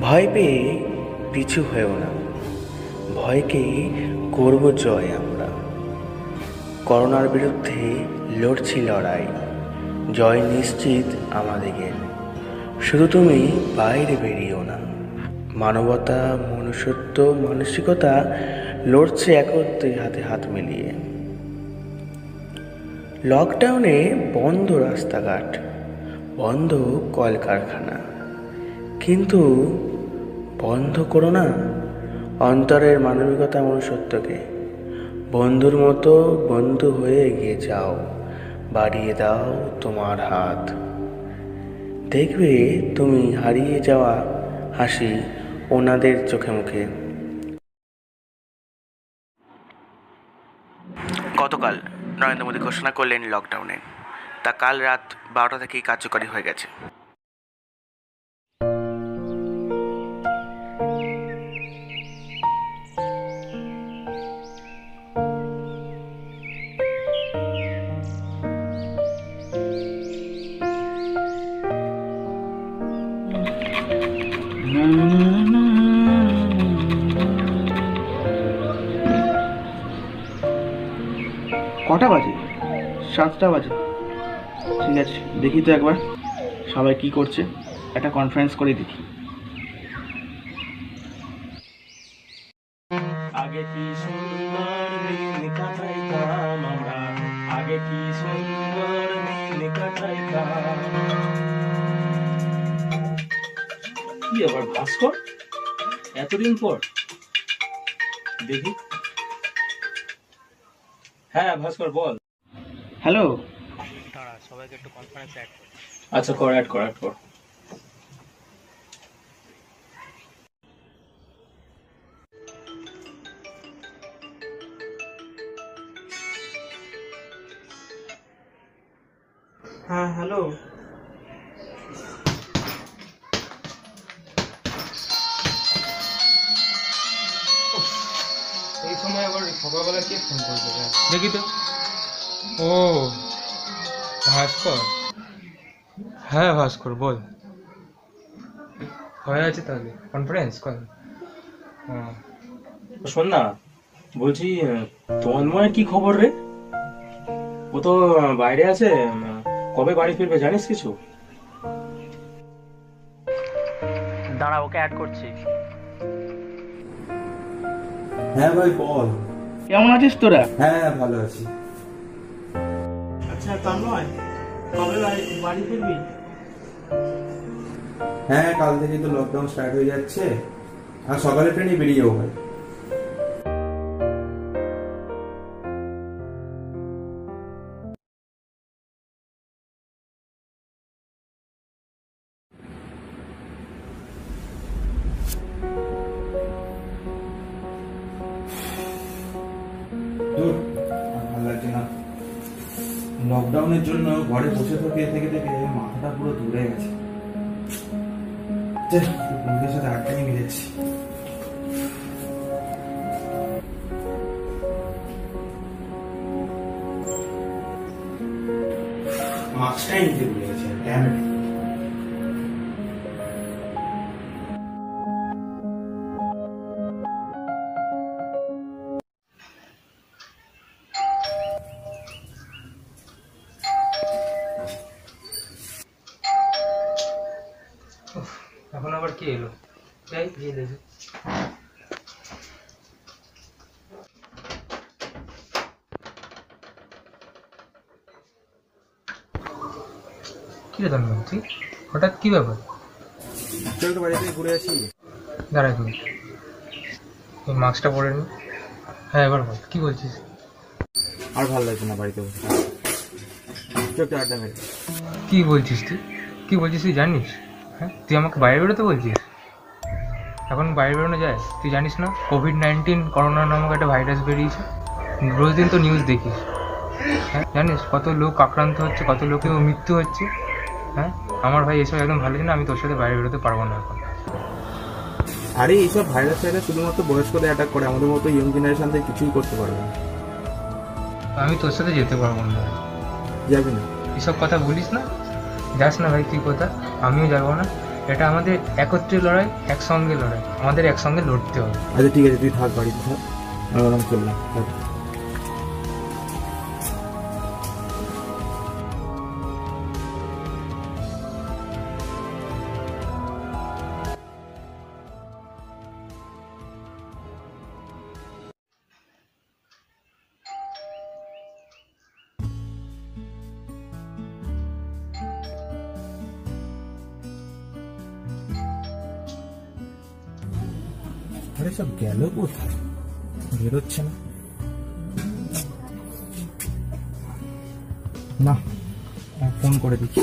ভয় পেয়ে পিছু হয়েও না। ভয়কে করব জয় আমরা। করোনার বিরুদ্ধে লড়ছি লড়াই। জয় নিশ্চিত আমাদেরকে। শুধু তুমি বাইরে বেরিয়েও না। মানবতা, মনুষ্যত্ব, মানসিকতা লড়ছে একত্রে হাতে হাত মিলিয়ে। লকডাউনে বন্ধ রাস্তাঘাট, বন্ধ কলকারখানা। কিন্তু বন্ধ করো না। অন্তরের মানবিকতা মনুষ্যত্বকে বন্ধুর মতো বন্ধু হয়ে এগিয়ে যাও। বাড়িয়ে দাও তোমার হাত। দেখবে তুমি হারিয়ে যাওয়া হাসি ওনাদের চোখে মুখে। গতকাল নরেন্দ্র মোদী ঘোষণা করলেন লকডাউনে তা কাল রাত বারোটা থেকেই কার্যকরী হয়ে গেছে। কটা বাজে? সাতটা বাজে। ঠিক আছে, দেখি তো একবার সবাই কি করছে। একটা কনফারেন্স করে দেখি। কি আবার ভাস্কর? এতদিন পর। দেখি। হ্যাঁ ভাস্কর বল। হ্যালো। আচ্ছা কর অ্যাড কর অ্যাড কর। হ্যাঁ হ্যালো। সময় আবার সকালবেলা কে ফোন করে দেবে? দেখি তো। ও ভাস্কর? হ্যাঁ ভাস্কর বল। হয়ে আছে তাহলে। কনফারেন্স কল শোন না বলছি তন্ময়ের কি খবর রে? ও তো বাইরে আছে কবে বাড়ি ফিরবে জানিস কিছু? দাঁড়া ওকে অ্যাড করছি। হ্যাঁ ভাই বল। কেমন আছিস তোরা? হ্যাঁ ভালো আছি। আচ্ছা তন্ময় কবে বাড়ি ফিরবি? হ্যাঁ কাল থেকে তো লকডাউন স্টার্ট হয়ে যাচ্ছে। আর সকালে ট্রেনে বেরিয়ে যাব ভাই। মাস্কটাই নিতে ভুলে কি রে তন্ময় তুই? হঠাৎ কি ব্যাপার? চল তো বাড়ি থেকে ঘুরে আসি। দাঁড়া একটু ওই মাস্কটা পরে নি। হ্যাঁ এবার বল কি বলছিস? আর ভালো লাগছে না বাড়িতে বসে। চল একটু আড্ডা মেরে। কি বলছিস তুই? কি বলছিস তুই জানিস? হ্যাঁ তুই আমাকে বাইরে বেরোতে বলছিস? এখন বাইরে বেরোনো যায়? তুই জানিস না কোভিড নাইন্টিন করোনা নামক একটা ভাইরাস বেরিয়েছে? রোজ দিন তো নিউজ দেখিস। হ্যাঁ জানিস কত লোক আক্রান্ত হচ্ছে কত লোকের মৃত্যু হচ্ছে? হ্যাঁ? আমার ভাই এসব একদম ভালো না আমি তোর সাথে বাইরে বেরোতে পারব না এখন। আরে এইসব ভাইরাস টাইরাস শুধুমাত্র বয়স্কদের অ্যাটাক করে আমাদের মতো ইয়ং জেনারেশন থেকে কিছুই করতে পারবে না। আমি তোর সাথে যেতে পারব না। যাবি না। এসব কথা বলিস না? যাস না ভাই তুই কথা? আমিও যাব না। এটা আমাদের একত্রে লড়াই একসঙ্গে লড়াই। আমাদের একসঙ্গে লড়তে হবে। আচ্ছা ঠিক আছে তুই থাক বাড়িতে থাক। আমি ওরকম আরে সব গেল কোথায়? বেরোচ্ছে না। না ফোন করে দিচ্ছি।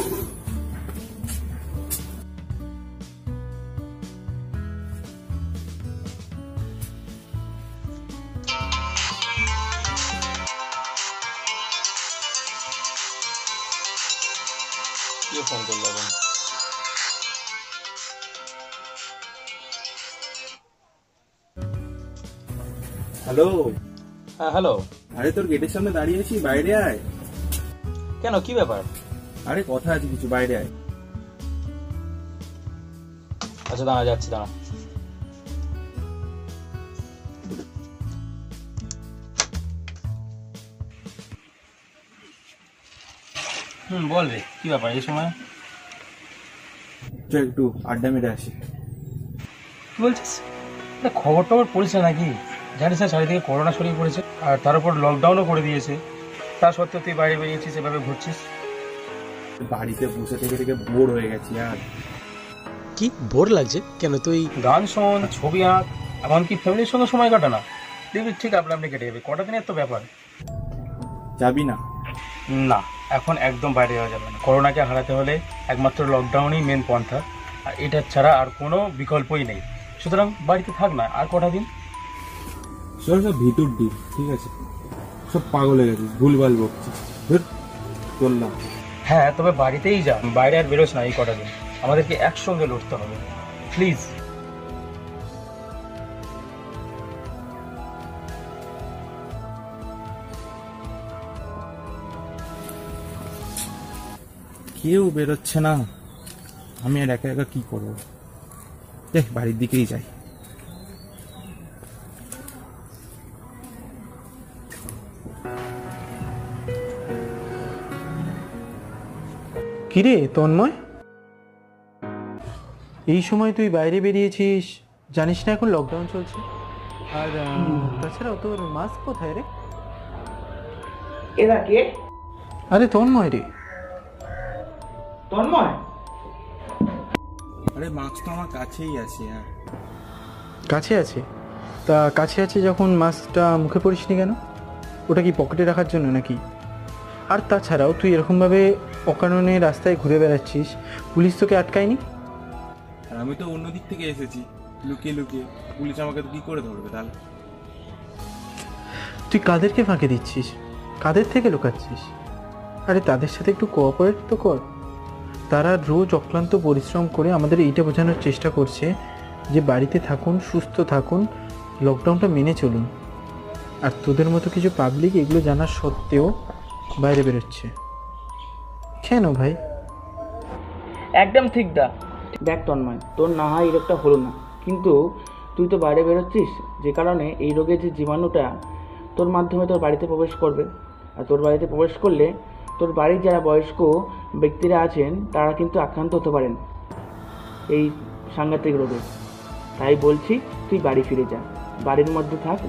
ফোন করল হ্যালো। হ্যাঁ হ্যালো। আরে তোর গেটের সামনে দাঁড়িয়ে আছি বাইরে আয়। কেন? কি ব্যাপার? আরে কথা আছে কিছু বাইরে আয়। আচ্ছা দাঁড়া যাচ্ছি দাঁড়া। হুম বল রে কি ব্যাপার এই সময়? একটু আড্ডা মেরে আসি। কি বলছিস? খবর টবর পড়েছে নাকি? জানিস না চারিদিকে করোনা ছড়িয়ে পড়েছে আর তার উপর লকডাউনও করে দিয়েছে। তা সত্ত্বেও তুই বাইরে বেরিয়েছিস এভাবে ঘুরছিস? বাড়িতে বসে থেকে থেকে বোর হয়ে গেছি আর। কি? বোর লাগছে? কেন তুই গান শোন ছবি আঁক এমনকি ফ্যামিলির সঙ্গে সময় কাটা না। দেখবি ঠিক আপনি আপনি কেটে যাবে। কটা দিনের তো ব্যাপার? যাবি না? না এখন একদম বাইরে যাওয়া যাবে না। করোনাকে হারাতে হলে একমাত্র লকডাউনই মেন পন্থা। আর এটা ছাড়া আর কোনো বিকল্পই নেই। সুতরাং বাড়িতে থাক না। আর কটা দিন? সব সব ভিতর ডিপ ঠিক আছে? সব পাগল হয়ে গেছিস ভুলভাল বকছিস ধুর, চললাম হ্যাঁ তবে বাড়িতেই যা বাইরে আর বেরোস না এই কটা দিন। আমাদেরকে একসঙ্গে লড়তে হবে। প্লিজ। কেউ বেরোচ্ছে না। আমি আর একা একা কি করব? দেখ বাড়ির দিকেই যাই। কিরে তন্ময়? এই সময় তুই বাইরে বেরিয়েছিস। জানিস না এখন লকডাউন চলছে। আর তাছাড়াও তোর মাস্ক কোথায় রে? এরা কে? আরে তন্ময় রে। তন্ময়? আরে মাস্ক তো আমার কাছেই আছে হ্যাঁ। কাছে আছে? তা কাছে আছে যখন মাস্কটা মুখে পড়িসনি কেন? ওটা কি পকেটে রাখার জন্য নাকি? আর তাছাড়াও তুই এরকমভাবে অকারণে রাস্তায় ঘুরে বেড়াচ্ছিস? পুলিশ তোকে আটকায়নি? আর আমি তো অন্য দিক থেকে এসেছি। লুকিয়ে লুকিয়ে। পুলিশ আমাকে তো কি করে ধরবে তাহলে? তুই কাদেরকে ফাঁকে দিচ্ছিস? কাদের থেকে লুকাচ্ছিস? আরে তাদের সাথে একটু কোঅপারেট তো কর। তারা রোজ অক্লান্ত পরিশ্রম করে আমাদের এইটা বোঝানোর চেষ্টা করছে যে বাড়িতে থাকুন সুস্থ থাকুন লকডাউনটা মেনে চলুন। আর তোদের মতো কিছু পাবলিক এগুলো জানা সত্ত্বেও বাইরে বেরোচ্ছে। কেন ভাই? একদম ঠিক দা। দেখ তন্ময় তোর না হয় এই রোগটা হলো না। কিন্তু তুই তো বাইরে বেরোচ্ছিস যে কারণে এই রোগের যে জীবাণুটা তোর মাধ্যমে তোর বাড়িতে প্রবেশ করবে। আর তোর বাড়িতে প্রবেশ করলে তোর বাড়ির যারা বয়স্ক ব্যক্তিরা আছেন তারা কিন্তু আক্রান্ত হতে পারেন এই সাংঘাতিক রোগে। তাই বলছি তুই বাড়ি ফিরে যা। বাড়ির মধ্যে থাক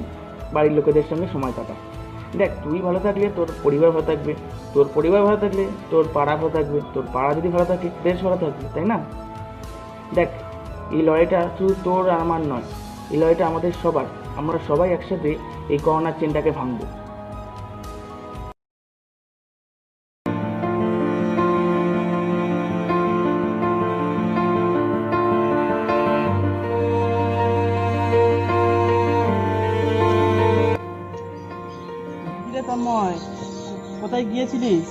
বাড়ির লোকেদের সঙ্গে সময় কাটা। দেখ, তুই ভালো থাকলে তোর পরিবার ভালো থাকবে, তোর পরিবার ভালো থাকলে তোর পাড়া ভালো থাকবে, তোর পাড়া যদি ভালো থাকে, দেশ ভালো থাকবে, তাই না? দেখ, এই লড়াইটা শুধু তোর আর আমার নয়, এই লড়াইটা আমাদের সবার, আমরা সবাই একসাথে এই করোনার চেনটাকে ভাঙবো। কোথায় গিয়েছিলিস?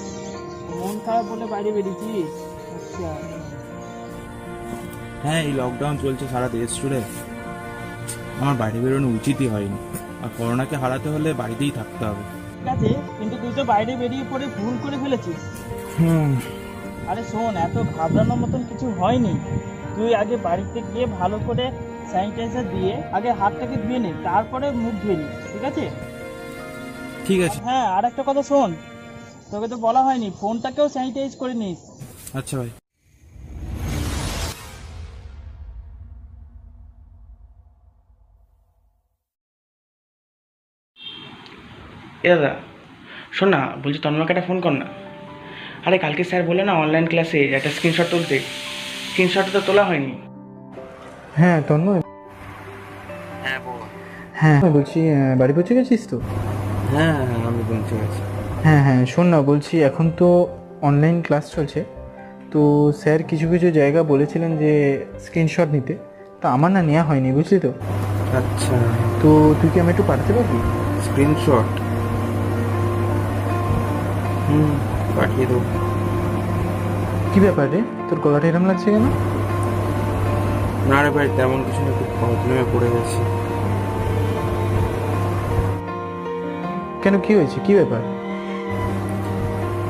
মন খারাপ বলে বাইরে বেরিয়েছিস আচ্ছা। হ্যাঁ এই লকডাউন চলছে সারা দেশ জুড়ে। আমার বাইরে বেরোনো উচিতই হয়নি। আর করোনাকে হারাতে হলে বাড়িতেই থাকতে হবে। ঠিক আছে কিন্তু তুই তো বাইরে বেরিয়ে পড়ে ভুল করে ফেলেছিস। হুম। আরে শোন এত ঘাবড়ানোর মতন কিছু হয়নি। তুই আগে বাড়িতে গিয়ে ভালো করে স্যানিটাইজার দিয়ে আগে হাতটাকে ধুয়ে নে তারপরে মুখ ধুয়ে নি ঠিক আছে? ঠিক আছে। হ্যাঁ আর একটা কথা শোন তোকে তো বলা হয়নি ফোনটাকেও স্যানিটাইজ করে নিস। আচ্ছা ভাই। এ দাদা শোন না বলছি তন্ময়কে একটা ফোন কর না। আরে কালকে স্যার বলে না অনলাইন ক্লাসে একটা স্ক্রিনশট তুলতে। স্ক্রিনশট তো তোলা হয়নি। হ্যাঁ তন্ময়। হ্যাঁ বল। হ্যাঁ বলছি বাড়ি পৌঁছে গেছিস তো? হ্যাঁ হ্যাঁ আমি পৌঁছে গেছি। হ্যাঁ হ্যাঁ শোন না বলছি এখন তো অনলাইন ক্লাস চলছে। তো স্যার কিছু কিছু জায়গা বলেছিলেন যে স্ক্রিনশট নিতে। তা আমার না নেওয়া হয়নি বুঝলি তো? আচ্ছা। তো তুই কি আমি একটু পাঠাতে পারবি? স্ক্রিনশট হুম পাঠিয়ে দেবো। কী ব্যাপার রে? তোর গলাটা এরম লাগছে কেন? না রে ভাই তেমন কিছু না একটু প্রবলেমে পড়ে গেছি। কেন কি হয়েছে? কি ব্যাপার?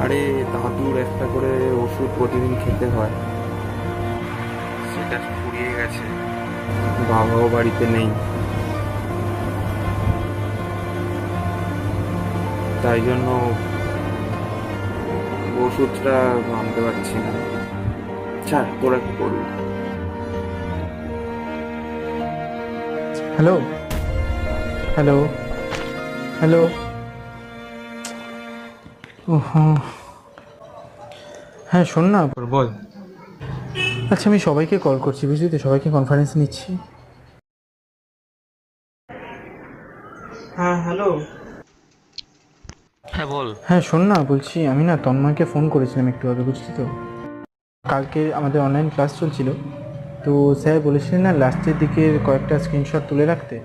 আরে দাদুর একটা করে ওষুধ প্রতিদিন খেতে হয়। সেটা ফুরিয়ে গেছে। বাবাও বাড়িতে নেই। তাই জন্য ওষুধটা আনতে পারছি না। ছাড় তোরা কি করবি? হ্যালো? হ্যালো? হ্যালো? হ্যাঁ শোন না। বল। আচ্ছা আমি সবাইকে কল করছি বুঝলি তো? সবাইকে কনফারেন্স নিচ্ছি। হ্যাঁ হ্যালো হ্যাঁ বল। হ্যাঁ শোন না বলছি আমি না তন্ময়কে ফোন করেছিলাম একটু আগে বুঝলি তো? কালকে আমাদের অনলাইন ক্লাস চলছিল। তো স্যার বলেছিলেন না লাস্টের দিকে কয়েকটা স্ক্রিনশট তুলে রাখতে?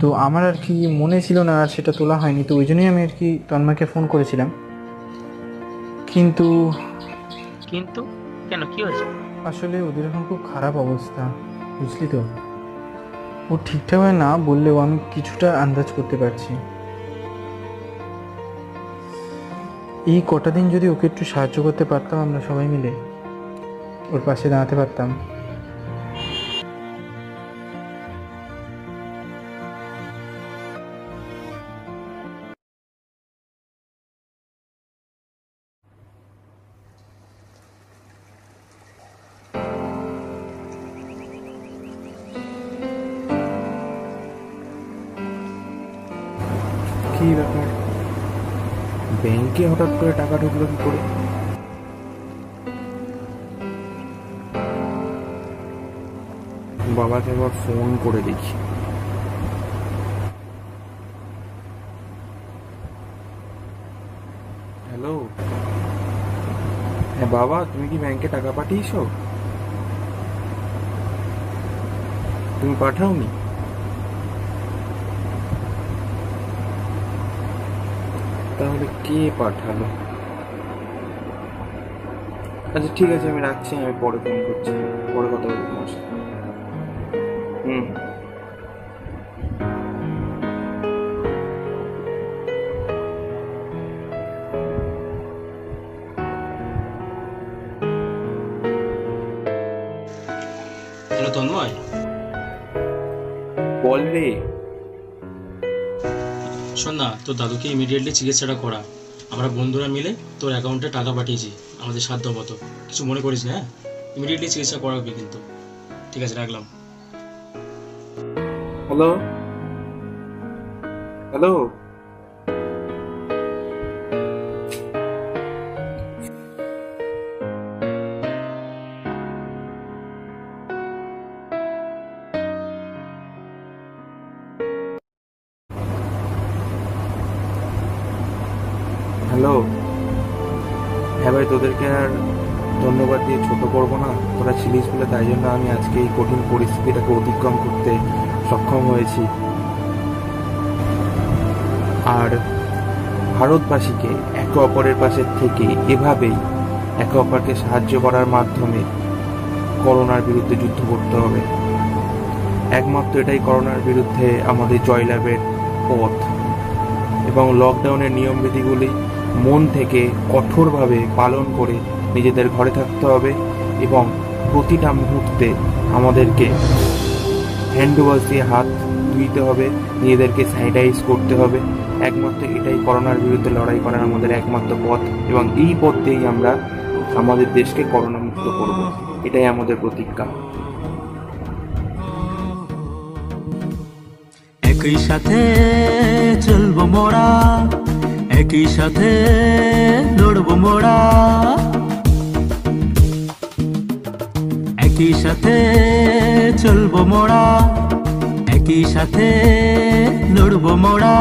তো আমার আর কি মনে ছিল না আর সেটা তোলা হয়নি তো ওই জন্যই আমি আর কি তন্ময়কে ফোন করেছিলাম। কিন্তু কিন্তু? কেন? কি হয়েছে? আসলে ওদের এখন খুব খারাপ অবস্থা বুঝলি তো। ও ঠিকঠাকভাবে না বললেও আমি কিছুটা আন্দাজ করতে পারছি। এই কটা দিন যদি ওকে একটু সাহায্য করতে পারতাম আমরা সবাই মিলে ওর পাশে দাঁড়াতে পারতাম। হঠাৎ করে টাকা ঢুকলো কি করে? বাবাকে একবার ফোন করে দেখি। হ্যালো হ্যাঁ বাবা, তুমি কি ব্যাংকে টাকা পাঠিয়েছো? তুমি পাঠাওনি? তাহলে কে পাঠালো? আচ্ছা ঠিক আছে আমি রাখছি আমি পরে ফোন করছি। পরে কথা বলব তোমার সাথে। হুম। হ্যালো তন্ময়। বল রে। শোন না, তোর দাদুকে ইমিডিয়েটলি চিকিৎসাটা করা। আমরা বন্ধুরা মিলে তোর অ্যাকাউন্টে টাকা পাঠিয়েছি, আমাদের সাধ্য মতো কিছু মনে করিস না হ্যাঁ? ইমিডিয়েটলি চিকিৎসা করাবি কিন্তু। ঠিক আছে, রাখলাম। Hello hello hello? হ্যাঁ ভাই, তোদেরকে আর ধন্যবাদ দিয়ে ছোট করব না। তোরা ছিলিস বলে তাই জন্য আমি আজকে এই কঠিন পরিস্থিতিটাকে অতিক্রম করতে সক্ষম হয়েছি। আর ভারতবাসীকে একে অপরের পাশে থেকে এভাবেই একে অপরকে সাহায্য করার মাধ্যমে করোনার বিরুদ্ধে যুদ্ধ করতে হবে। একমাত্র এটাই করোনার বিরুদ্ধে আমাদের জয়লাভের পথ। এবং লকডাউনের নিয়মবিধিগুলি মন থেকে কঠোরভাবে পালন করে নিজেদের ঘরে থাকতে হবে এবং প্রতিটা মুহূর্তে আমাদেরকে হ্যান্ড ওয়াশ দিয়ে হাত ধুইতে হবে, নিজেদেরকে স্যানিটাইজ করতে হবে। একমাত্র এটাই করোনার বিরুদ্ধে লড়াই করার আমাদের একমাত্র পথ এবং এই পথ দিয়েই আমরা আমাদের দেশকে করোনা মুক্ত করব। এটাই আমাদের প্রতিজ্ঞা। একই সাথে চলবো মোরা একই সাথে লড়বো মোরা একই সাথে চলবো মোরা একই সাথে লড়বো মোরা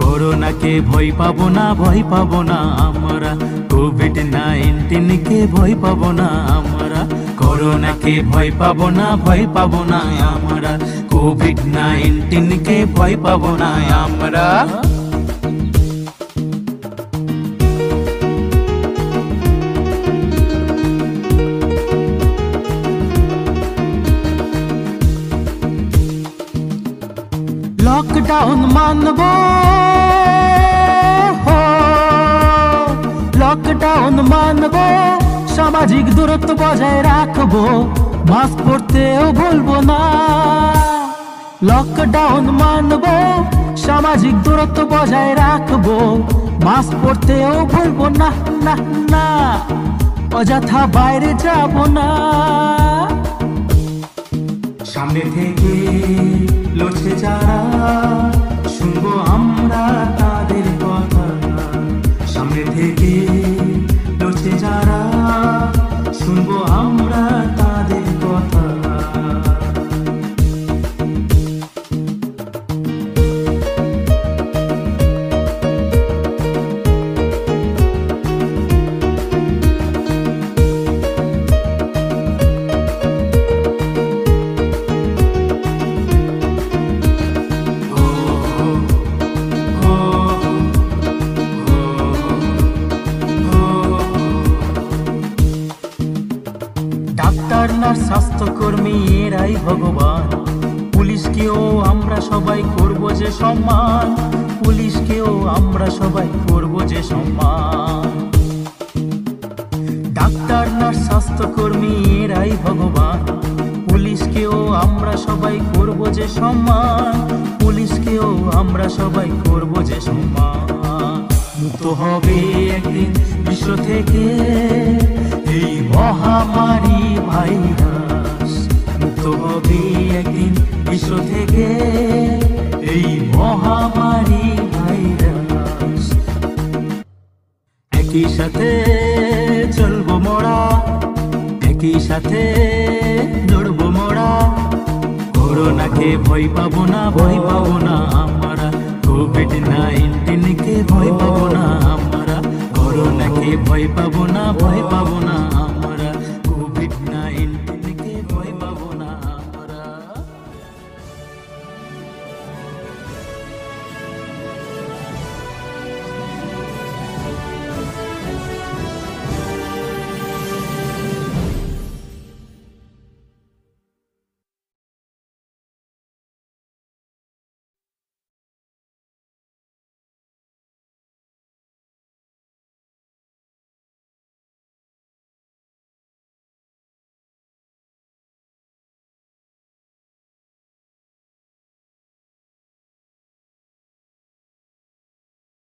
করোনাকে ভয় পাবো না, ভয় পাবো না আমরা। কোভিড নাইন্টিনকে ভয় পাবো না আমরা। করোনাকে ভয় পাবো না, ভয় পাবো না আমরা। কোভিড নাইন্টিনকে ভয় পাবো না আমরা। লকডাউন মানব। লকডাউন মানব। সামাজিক দূরত্ব বজায় রাখব। মাস্ক পরতেও ভুলবো না। লকডাউন মানব। সামাজিক দূরত্ব বজায় রাখব। মাস্ক পরতেও ভুলবো না না না। অযথা বাইরে যাব না। সামনে থেকে লড়ছে যারা শুনব আমরা তাদের কথা। সামনে থেকে লড়ছে যারা শুনব আমরা এরাই ভগবান। পুলিশকেও আমরা সবাই করব যে সম্মান। পুলিশকেও আমরা সবাই করব যে সম্মান। ডাক্তার, নার্স, স্বাস্থ্যকর্মী এরাই ভগবান। পুলিশকেও আমরা সবাই করব যে সম্মান। পুলিশকেও আমরা সবাই করব যে সম্মান। মুক্ত হবে একদিন বিশ্ব থেকে। এই মহামারী হবে একদিন বিশ্ব থেকে এই মহামারী ভাইরাস, একই সাথে চলবো মোরা একই সাথে লড়বো মোরা করোনাকে ভয় পাবো না, ভয় পাবো না আমরা কোভিড নাইন্টিনকে ভয় পাবো না আমরা। করোনাকে ভয় পাবো না, ভয় পাবো না